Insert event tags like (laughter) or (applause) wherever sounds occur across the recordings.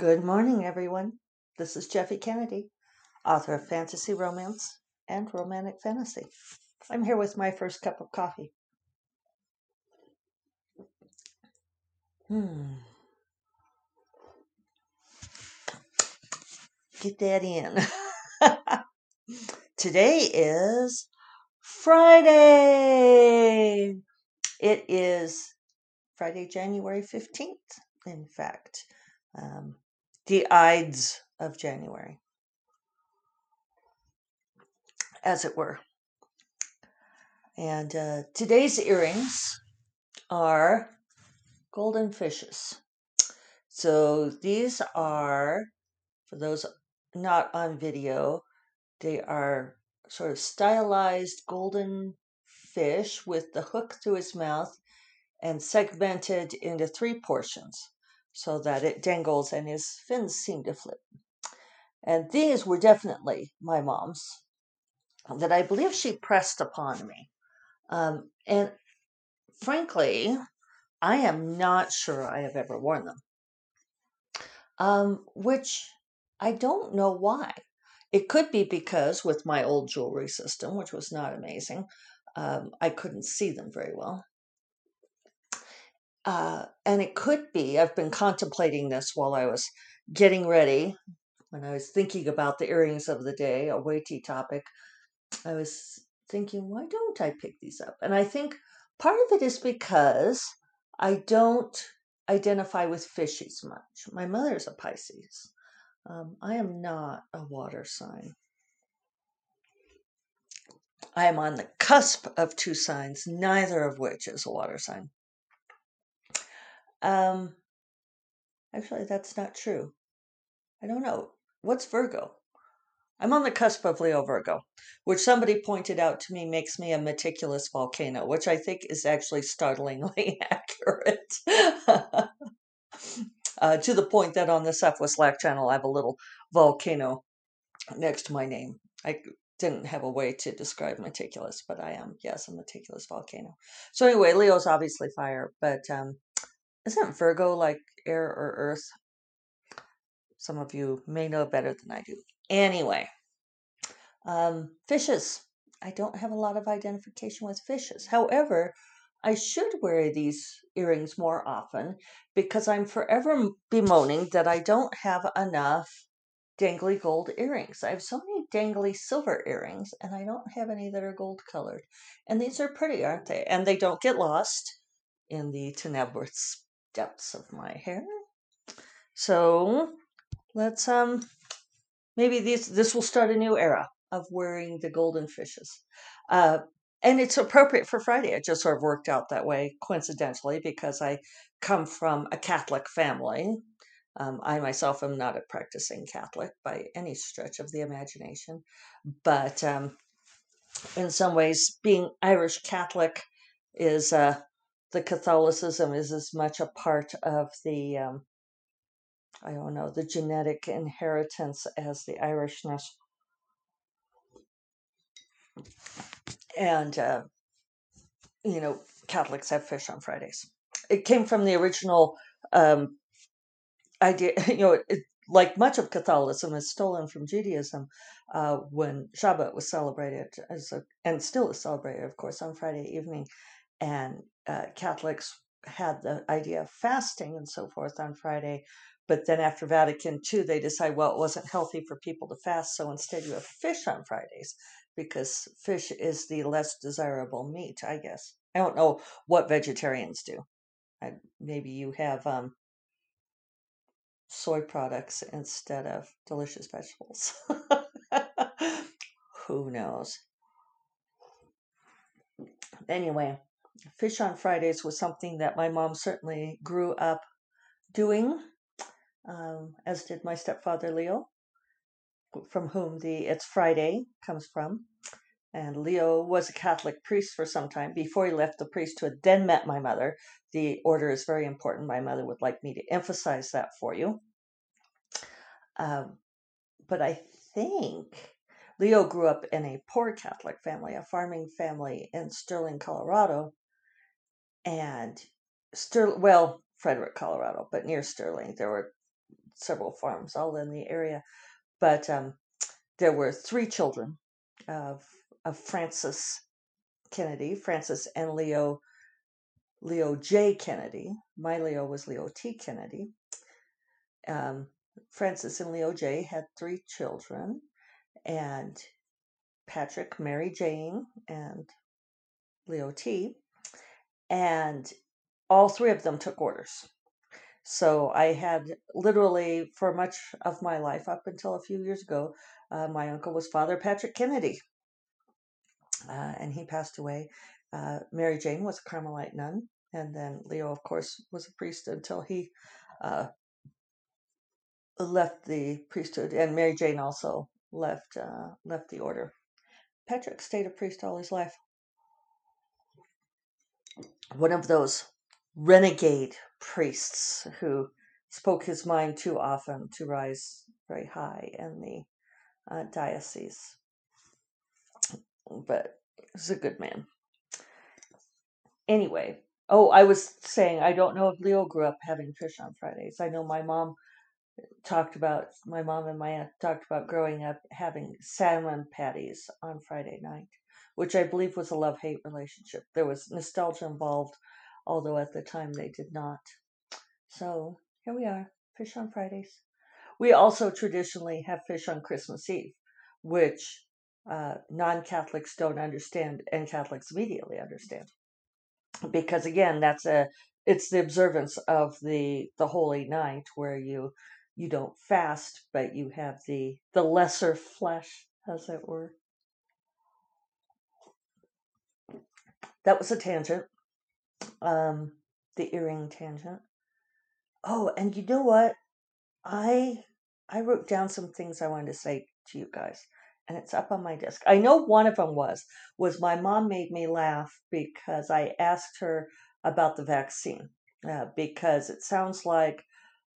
Good morning, everyone. This is Jeffe Kennedy, author of fantasy romance and romantic fantasy. I'm here with my first cup of coffee. Hmm, get that in. (laughs) Today is Friday. It is Friday, January 15th, in fact. Um, the Ides of January, as it were. And uh, today's earrings are golden fishes. So these are, for those not on video, they are sort of stylized golden fish with the hook through his mouth and segmented into three portions so that it dangles and his fins seem to flip. And these were definitely my mom's that I believe she pressed upon me. Um, and frankly, I am not sure I have ever worn them, um, which I don't know why. It could be because with my old jewelry system, which was not amazing, um, I couldn't see them very well. Uh, and it could be, I've been contemplating this while I was getting ready, when I was thinking about the earrings of the day, a weighty topic. I was thinking, why don't I pick these up? And I think part of it is because I don't identify with fishies much. My mother's a Pisces. Um, I am not a water sign. I am on the cusp of two signs, neither of which is a water sign. Um, actually, that's not true. I don't know. What's Virgo? I'm on the cusp of Leo Virgo, which somebody pointed out to me makes me a meticulous volcano, which I think is actually startlingly (laughs) accurate. (laughs) uh, to the point that on the Southwest Slack channel, I have a little volcano next to my name. I didn't have a way to describe meticulous, but I am, yes, a meticulous volcano. So anyway, Leo's obviously fire, but um, isn't Virgo like air or earth? Some of you may know better than I do. Anyway, um, fishes. I don't have a lot of identification with fishes. However, I should wear these earrings more often because I'm forever bemoaning that I don't have enough dangly gold earrings. I have so many dangly silver earrings and I don't have any that are gold colored. And these are pretty, aren't they? And they don't get lost in the tenebrous depths of my hair. So let's um maybe this this will start a new era of wearing the golden fishes. Uh, and it's appropriate for Friday. It just sort of worked out that way coincidentally because I come from a Catholic family. Um, I myself am not a practicing Catholic by any stretch of the imagination, but um, in some ways, being Irish Catholic is uh, the Catholicism is as much a part of the um, I don't know the genetic inheritance as the Irishness. And uh, you know, Catholics have fish on Fridays. It came from the original um, idea. (laughs) You know, it, like much of Catholicism is stolen from Judaism uh, when Shabbat was celebrated as a, and still is celebrated, of course, on Friday evening. And uh, Catholics had the idea of fasting and so forth on Friday. But then after Vatican II, they decide, well, it wasn't healthy for people to fast. So instead, you have fish on Fridays because fish is the less desirable meat, I guess. I don't know what vegetarians do. I, maybe you have um, soy products instead of delicious vegetables. (laughs) Who knows? Anyway, fish on Fridays was something that my mom certainly grew up doing, um, as did my stepfather Leo, from whom the It's Friday comes from. And Leo was a Catholic priest for some time before he left the priesthood, then met my mother. The order is very important. My mother would like me to emphasize that for you. Um, but I think Leo grew up in a poor Catholic family, a farming family in Sterling, Colorado. And Sterling, well, Frederick, Colorado, but near Sterling, there were several farms all in the area. But um, there were three children of of Francis Kennedy, Francis and Leo Leo J. Kennedy. My Leo was Leo T. Kennedy. Um, Francis and Leo J. had three children, and Patrick, Mary Jane, and Leo T. And all three of them took orders. So I had literally, for much of my life up until a few years ago, uh, my uncle was Father Patrick Kennedy, uh, and he passed away. Uh, Mary Jane was a Carmelite nun, and then Leo, of course, was a priest until he uh, left the priesthood, and Mary Jane also left uh, left the order. Patrick stayed a priest all his life. One of those renegade priests who spoke his mind too often to rise very high in the uh, diocese. But he's a good man. Anyway, oh, I was saying I don't know if Leo grew up having fish on Fridays. I know my mom talked about my mom and my aunt talked about growing up having salmon patties on Friday night, which I believe was a love hate relationship. There was nostalgia involved, although at the time they did not. So here we are, fish on Fridays. We also traditionally have fish on Christmas Eve, which uh, non Catholics don't understand and Catholics immediately understand. Because again, that's a it's the observance of the the holy night where you you don't fast, but you have the the lesser flesh, as it were. That was a tangent. Um, the earring tangent. Oh, and you know what? I I wrote down some things I wanted to say to you guys, and it's up on my desk. I know one of them was was my mom made me laugh because I asked her about the vaccine uh, because it sounds like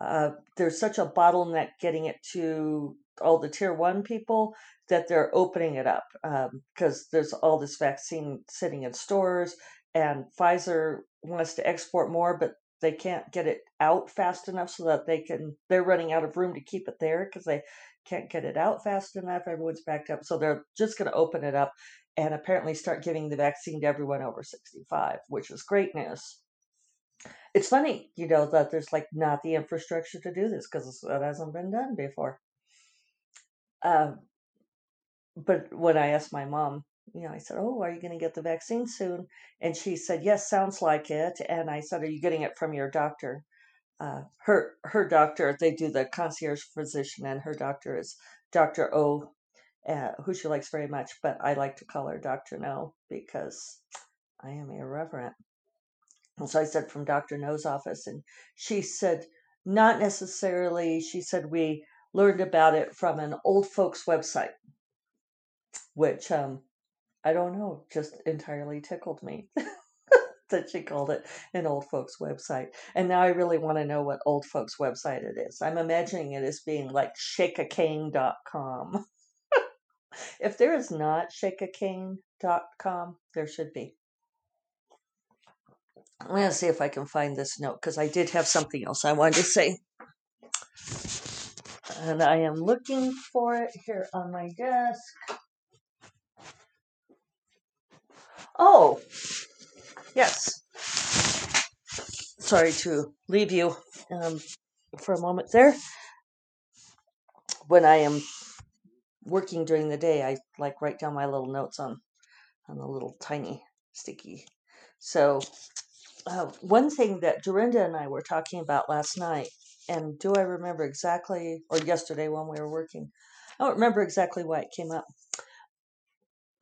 uh, there's such a bottleneck getting it to all the tier one people that they're opening it up because um, there's all this vaccine sitting in stores and Pfizer wants to export more, but they can't get it out fast enough so that they can they're running out of room to keep it there because they can't get it out fast enough everyone's backed up so they're just going to open it up and apparently start giving the vaccine to everyone over 65 which is great news it's funny, you know, that there's like not the infrastructure to do this because it hasn't been done before. Um, but when I asked my mom, you know, I said, "Oh, are you going to get the vaccine soon?" And she said, "Yes, sounds like it." And I said, "Are you getting it from your doctor?" Uh, her her doctor, they do the concierge physician, and her doctor is Doctor O, uh, who she likes very much. But I like to call her Doctor No because I am irreverent. And so I said from Dr. No's office, and she said, not necessarily. She said we learned about it from an old folks website, which um, I don't know, just entirely tickled me (laughs) that she called it an old folks website. And now I really want to know what old folks website it is. I'm imagining it as being like shakeacane.com. (laughs) if there is not shakeacane.com, there should be. I'm going to see if I can find this note because I did have something else I wanted to say. And I am looking for it here on my desk. Oh, yes. Sorry to leave you um, for a moment there. When I am working during the day, I like write down my little notes on on a little tiny sticky. So uh, one thing that Dorinda and I were talking about last night, and do I remember exactly, or yesterday when we were working? I don't remember exactly why it came up.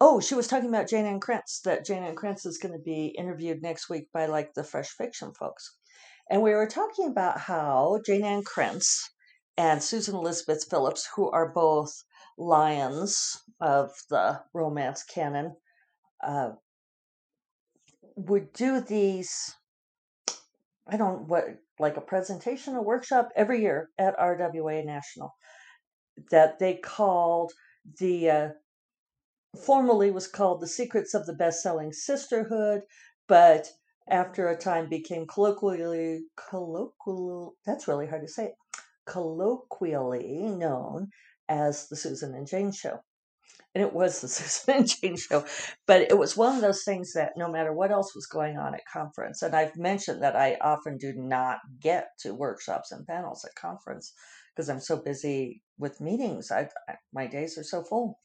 Oh, she was talking about Jayne Ann Krentz, that Jayne Ann Krentz is going to be interviewed next week by like the Fresh Fiction folks. And we were talking about how Jayne Ann Krentz and Susan Elizabeth Phillips, who are both lions of the romance canon, uh, would do these I don't what like a presentation, a workshop every year at RWA National that they called the uh, formerly was called the Secrets of the Best-Selling Sisterhood, but after a time became colloquially colloquial. That's really hard to say. colloquially known as the Susan and Jane Show. And it was the (laughs) Susan and Jane Show, but it was one of those things that no matter what else was going on at conference, and I've mentioned that I often do not get to workshops and panels at conference because I'm so busy with meetings. I, I my days are so full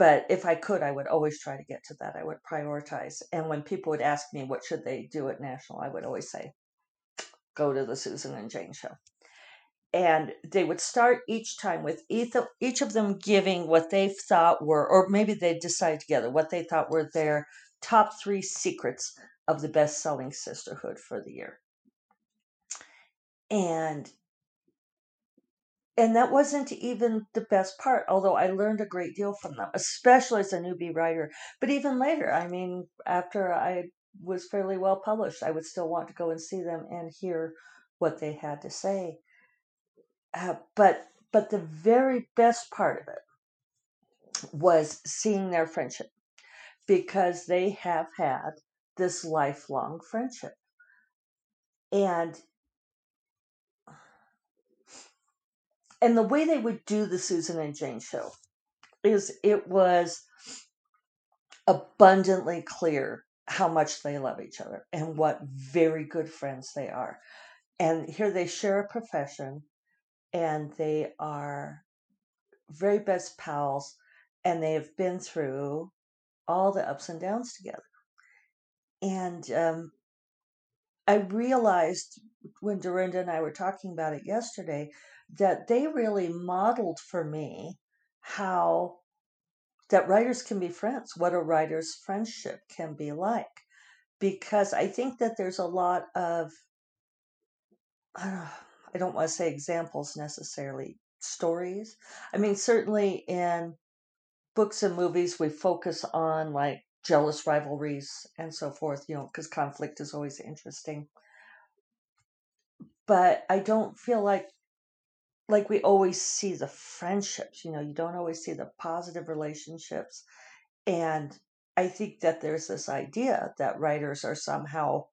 but if I could, I would always try to get to that. I would prioritize. And when people would ask me what should they do at national, I would always say, go to the Susan and Jane show. And they would start each time with each of, each of them giving what they thought were, or maybe they decide together what they thought were their top three secrets of the best selling sisterhood for the year. And and that wasn't even the best part although i learned a great deal from them especially as a newbie writer but even later i mean after i was fairly well published i would still want to go and see them and hear what they had to say uh, but but the very best part of it was seeing their friendship because they have had this lifelong friendship and and the way they would do the Susan and Jane show is it was abundantly clear how much they love each other and what very good friends they are. And here they share a profession and they are very best pals and they have been through all the ups and downs together. And um, I realized when Dorinda and I were talking about it yesterday that they really modeled for me how that writers can be friends, what a writer's friendship can be like. Because I think that there's a lot of, I don't, want to say examples necessarily, stories. I mean, certainly in books and movies, we focus on like jealous rivalries and so forth, you know, because conflict is always interesting. But I don't feel like like we always see the friendships, you know, you don't always see the positive relationships. And I think that there's this idea that writers are somehow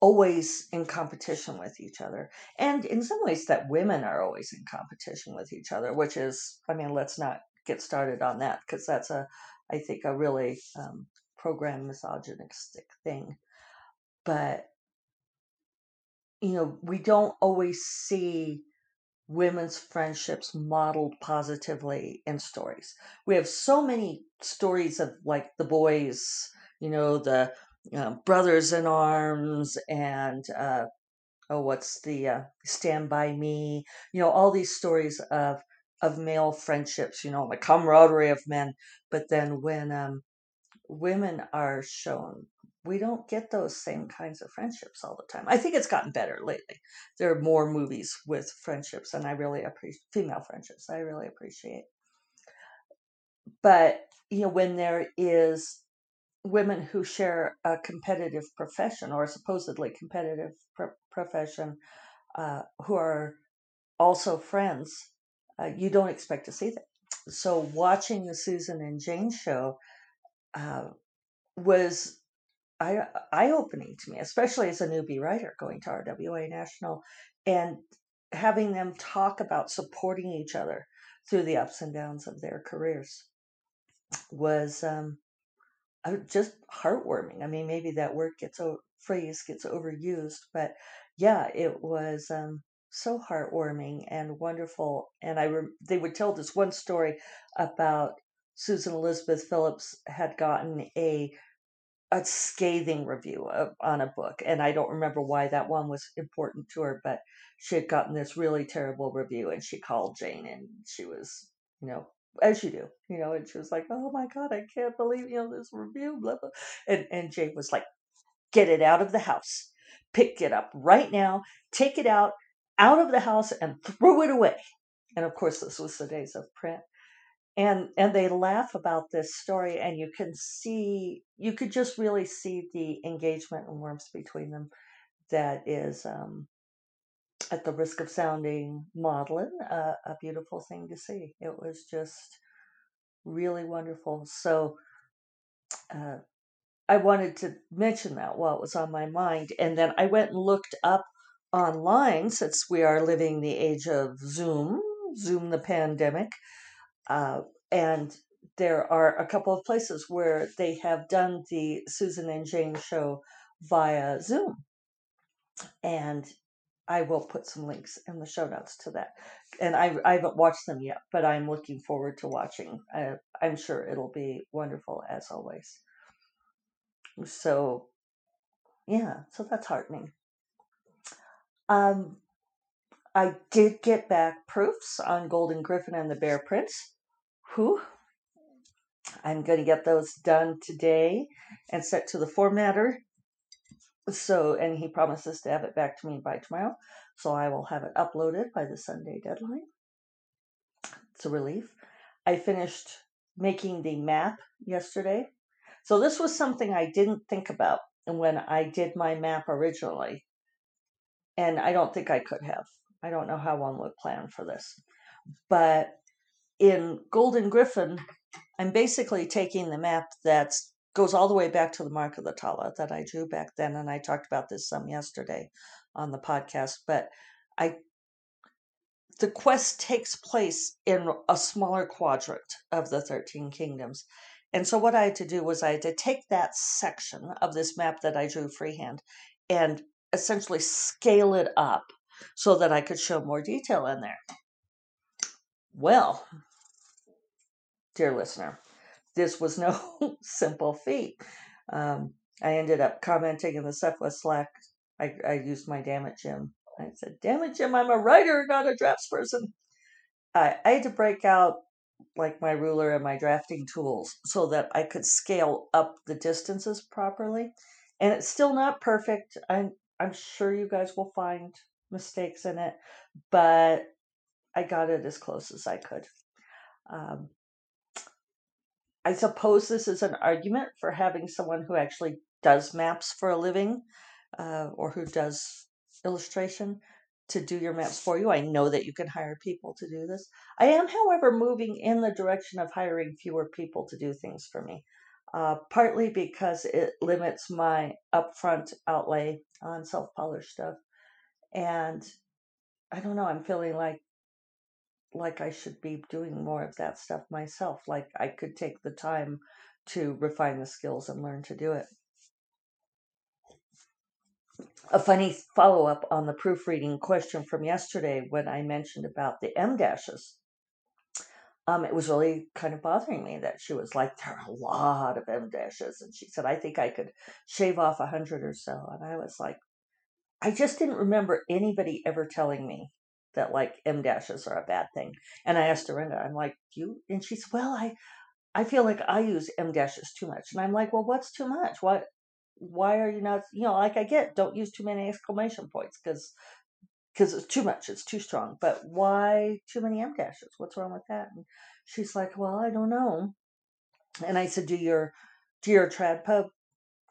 always in competition with each other. And in some ways, that women are always in competition with each other, which is, I mean, let's not get started on that because that's a, I think, a really um, program misogynistic thing. But, you know, we don't always see women's friendships modeled positively in stories. We have so many stories of like the boys, you know, the uh, brothers in arms and uh, oh, what's the uh, Stand by Me? You know, all these stories of of male friendships. You know, the camaraderie of men. But then when um, women are shown we don't get those same kinds of friendships all the time. I think it's gotten better lately. There are more movies with friendships, and I really appreciate female friendships. I really appreciate. But you know, when there is women who share a competitive profession or a supposedly competitive pr- profession, uh, who are also friends, uh, you don't expect to see that. So watching the Susan and Jane show uh, was eye opening to me, especially as a newbie writer going to RWA National and having them talk about supporting each other through the ups and downs of their careers was um, just heartwarming. I mean, maybe that word gets phrase gets overused, but yeah, it was um, so heartwarming and wonderful. And I they would tell this one story about Susan Elizabeth Phillips had gotten a a scathing review of, on a book, and I don't remember why that one was important to her, but she had gotten this really terrible review, and she called Jane, and she was, you know, as you do, you know, and she was like, "Oh my God, I can't believe you know this review," blah blah, and and Jane was like, "Get it out of the house, pick it up right now, take it out out of the house, and throw it away." And of course, this was the days of print. And and they laugh about this story and you can see you could just really see the engagement and warmth between them that is um, at the risk of sounding maudlin uh, a beautiful thing to see it was just really wonderful so uh, i wanted to mention that while it was on my mind and then i went and looked up online since we are living the age of Zoom, Zoom the pandemic. Uh, and there are a couple of places where they have done the Susan and Jane show via Zoom. And I will put some links in the show notes to that. And I, I haven't watched them yet, but I'm looking forward to watching. I, I'm sure it'll be wonderful as always. So, yeah, so that's heartening. Um, I did get back proofs on Golden Gryphon and the Bear Prince. Whew. I'm going to get those done today and set to the formatter so, and he promises to have it back to me by tomorrow. So I will have it uploaded by the Sunday deadline. It's a relief. I finished making the map yesterday. So this was something I didn't think about when I did my map originally. And I don't think I could have. I don't know how one would plan for this. But in Golden Gryphon, I'm basically taking the map that's goes all the way back to the Mark of the Tala that I drew back then, and I talked about this some yesterday on the podcast. But I, the quest takes place in a smaller quadrant of the Thirteen Kingdoms, and so what I had to do was I had to take that section of this map that I drew freehand and essentially scale it up so that I could show more detail in there. Well, dear listener, this was no (laughs) simple feat. Um, I ended up commenting in the Southwest Slack. I, I used my damn it, Jim. I said, damn it, Jim, I'm a writer, not a draftsperson. I, I had to break out like my ruler and my drafting tools so that I could scale up the distances properly. And it's still not perfect. I'm I'm sure you guys will find mistakes in it, but I got it as close as I could. Um, I suppose this is an argument for having someone who actually does maps for a living uh, or who does illustration to do your maps for you. I know that you can hire people to do this. I am, however, moving in the direction of hiring fewer people to do things for me, uh, partly because it limits my upfront outlay on self published stuff. And I don't know, I'm feeling like like I should be doing more of that stuff myself. Like I could take the time to refine the skills and learn to do it. A funny follow up on the proofreading question from yesterday when I mentioned about the M dashes. Um, it was really kind of bothering me that she was like, there are a lot of M dashes. And she said, I think I could shave off a hundred or so. And I was like, I just didn't remember anybody ever telling me that like M dashes are a bad thing. And I asked Dorinda, I'm like, you? And she said, well, I, I feel like I use M dashes too much. And I'm like, well, what's too much? What, why are you not, you know, like I get, don't use too many exclamation points because, because it's too much. It's too strong. But why too many M dashes? What's wrong with that? And she's like, well, I don't know. And I said, do your, do your TradPub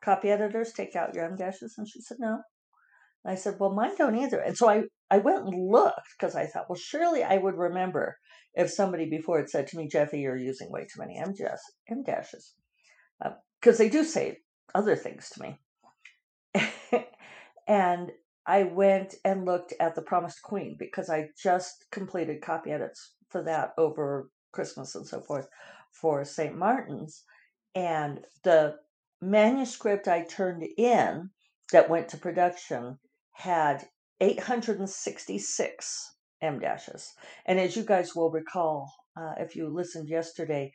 copy editors take out your M dashes? And she said, no. I said, well, mine don't either. And so I, I went and looked because I thought, well, surely I would remember if somebody before had said to me, Jeffe, you're using way too many M, M dashes. Because uh, they do say other things to me. (laughs) and I went and looked at The Promised Queen because I just completed copy edits for that over Christmas and so forth for St. Martin's. And the manuscript I turned in that went to production had 866 M dashes. And as you guys will recall, uh, if you listened yesterday,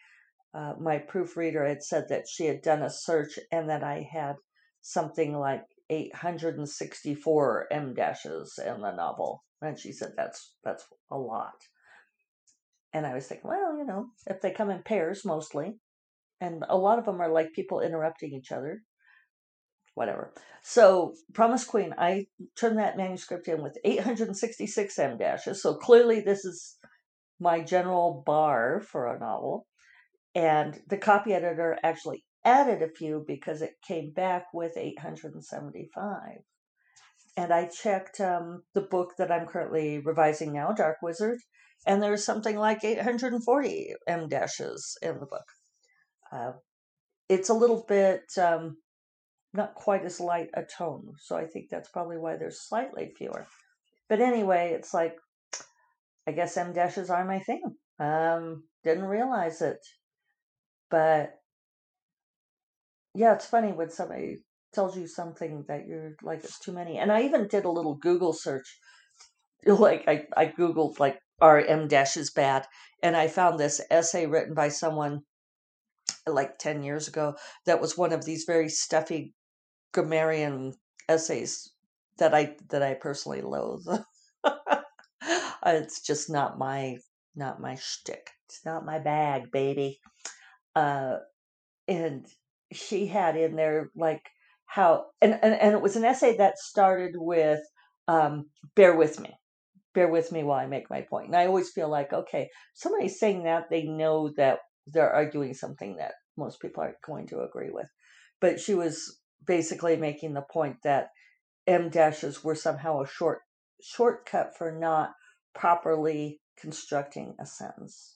uh, my proofreader had said that she had done a search and that I had something like 864 M dashes in the novel. And she said that's that's a lot. And I was thinking, well, you know, if they come in pairs mostly, and a lot of them are like people interrupting each other, whatever. So, Promise Queen, I turned that manuscript in with 866 M dashes. So clearly, this is my general bar for a novel. And the copy editor actually added a few because it came back with 875. And I checked um, the book that I'm currently revising now, Dark Wizard, and there's something like 840 M dashes in the book. Uh, it's a little bit um, not quite as light a tone. So I think that's probably why there's slightly fewer. But anyway, it's like I guess M dashes are my thing. Um, didn't realize it, but yeah, it's funny when somebody tells you something that you're like it's too many. And I even did a little Google search. (laughs) Like I, I Googled like are M dashes bad? And I found this essay written by someone like 10 years ago that was one of these very stuffy grammarian essays that I that I personally loathe. (laughs) it's just not my not my shtick. It's not my bag, baby. Uh, and she had in there like how and, and and it was an essay that started with um, bear with me bear with me while i make my point. and i always feel like okay somebody's saying that they know that they're arguing something that most people aren't going to agree with but she was basically making the point that m dashes were somehow a short shortcut for not properly constructing a sentence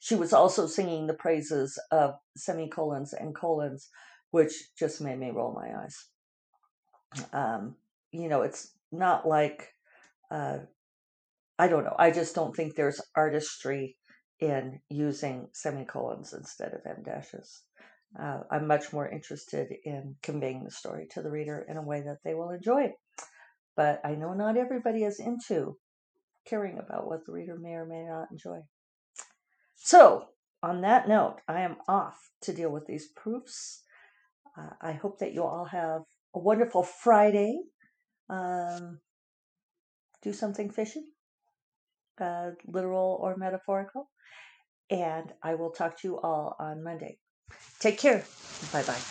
she was also singing the praises of semicolons and colons, which just made me roll my eyes. Um, you know, it's not like, uh, I don't know, I just don't think there's artistry in using semicolons instead of em dashes. Uh, I'm much more interested in conveying the story to the reader in a way that they will enjoy. But I know not everybody is into caring about what the reader may or may not enjoy. So, on that note, I am off to deal with these proofs. Uh, I hope that you all have a wonderful Friday. Um, do something fishy, uh, literal or metaphorical. And I will talk to you all on Monday. Take care. Bye bye.